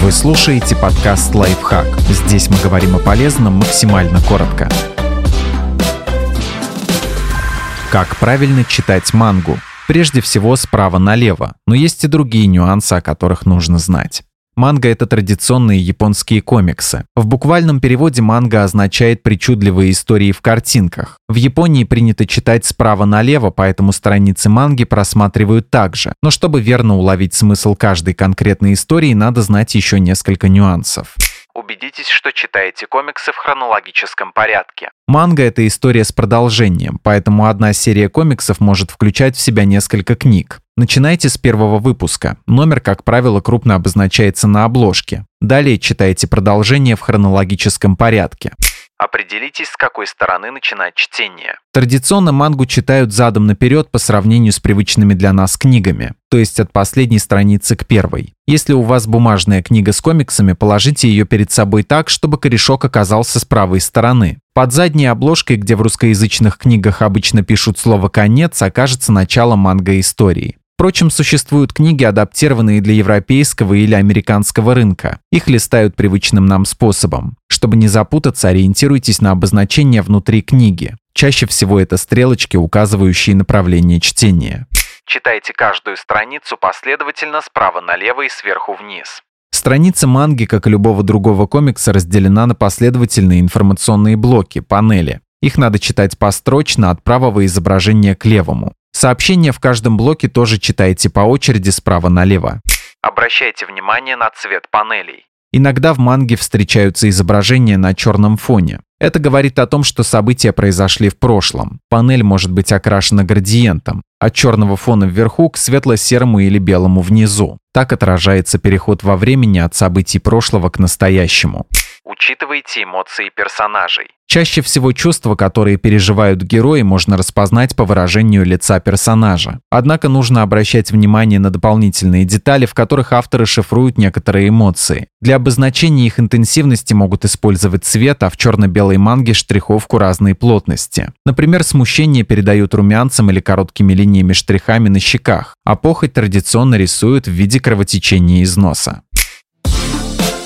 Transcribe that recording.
Вы слушаете подкаст «Лайфхак». Здесь мы говорим о полезном максимально коротко. Как правильно читать мангу? Прежде всего справа налево, но есть и другие нюансы, о которых нужно знать. Манга — это традиционные японские комиксы. В буквальном переводе манга означает причудливые истории в картинках. В Японии принято читать справа налево, поэтому страницы манги просматривают также. Но чтобы верно уловить смысл каждой конкретной истории, надо знать еще несколько нюансов. Убедитесь, что читаете комиксы в хронологическом порядке. Манга — это история с продолжением, поэтому одна серия комиксов может включать в себя несколько книг. Начинайте с первого выпуска. Номер, как правило, крупно обозначается на обложке. Далее читайте продолжение в хронологическом порядке. Определитесь, с какой стороны начинать чтение. Традиционно мангу читают задом наперед по сравнению с привычными для нас книгами, то есть от последней страницы к первой. Если у вас бумажная книга с комиксами, положите ее перед собой так, чтобы корешок оказался с правой стороны. Под задней обложкой, где в русскоязычных книгах обычно пишут слово «конец», окажется начало манго-истории. Впрочем, существуют книги, адаптированные для европейского или американского рынка. Их листают привычным нам способом. Чтобы не запутаться, ориентируйтесь на обозначение внутри книги. Чаще всего это стрелочки, указывающие направление чтения. Читайте каждую страницу последовательно справа налево и сверху вниз. Страница манги, как и любого другого комикса, разделена на последовательные информационные блоки, панели. Их надо читать построчно от правого изображения к левому. Сообщения в каждом блоке тоже читайте по очереди справа налево. Обращайте внимание на цвет панелей. Иногда в манге встречаются изображения на черном фоне. Это говорит о том, что события произошли в прошлом. Панель может быть окрашена градиентом, от черного фона вверху к светло-серому или белому внизу. Так отражается переход во времени от событий прошлого к настоящему. Учитывайте эмоции персонажей. Чаще всего чувства, которые переживают герои, можно распознать по выражению лица персонажа. Однако нужно обращать внимание на дополнительные детали, в которых авторы шифруют некоторые эмоции. Для обозначения их интенсивности могут использовать цвет, а в черно-белой манге штриховку разной плотности. Например, смущение передают румянцем или короткими линиями штрихами на щеках, а похоть традиционно рисуют в виде кровотечения из носа.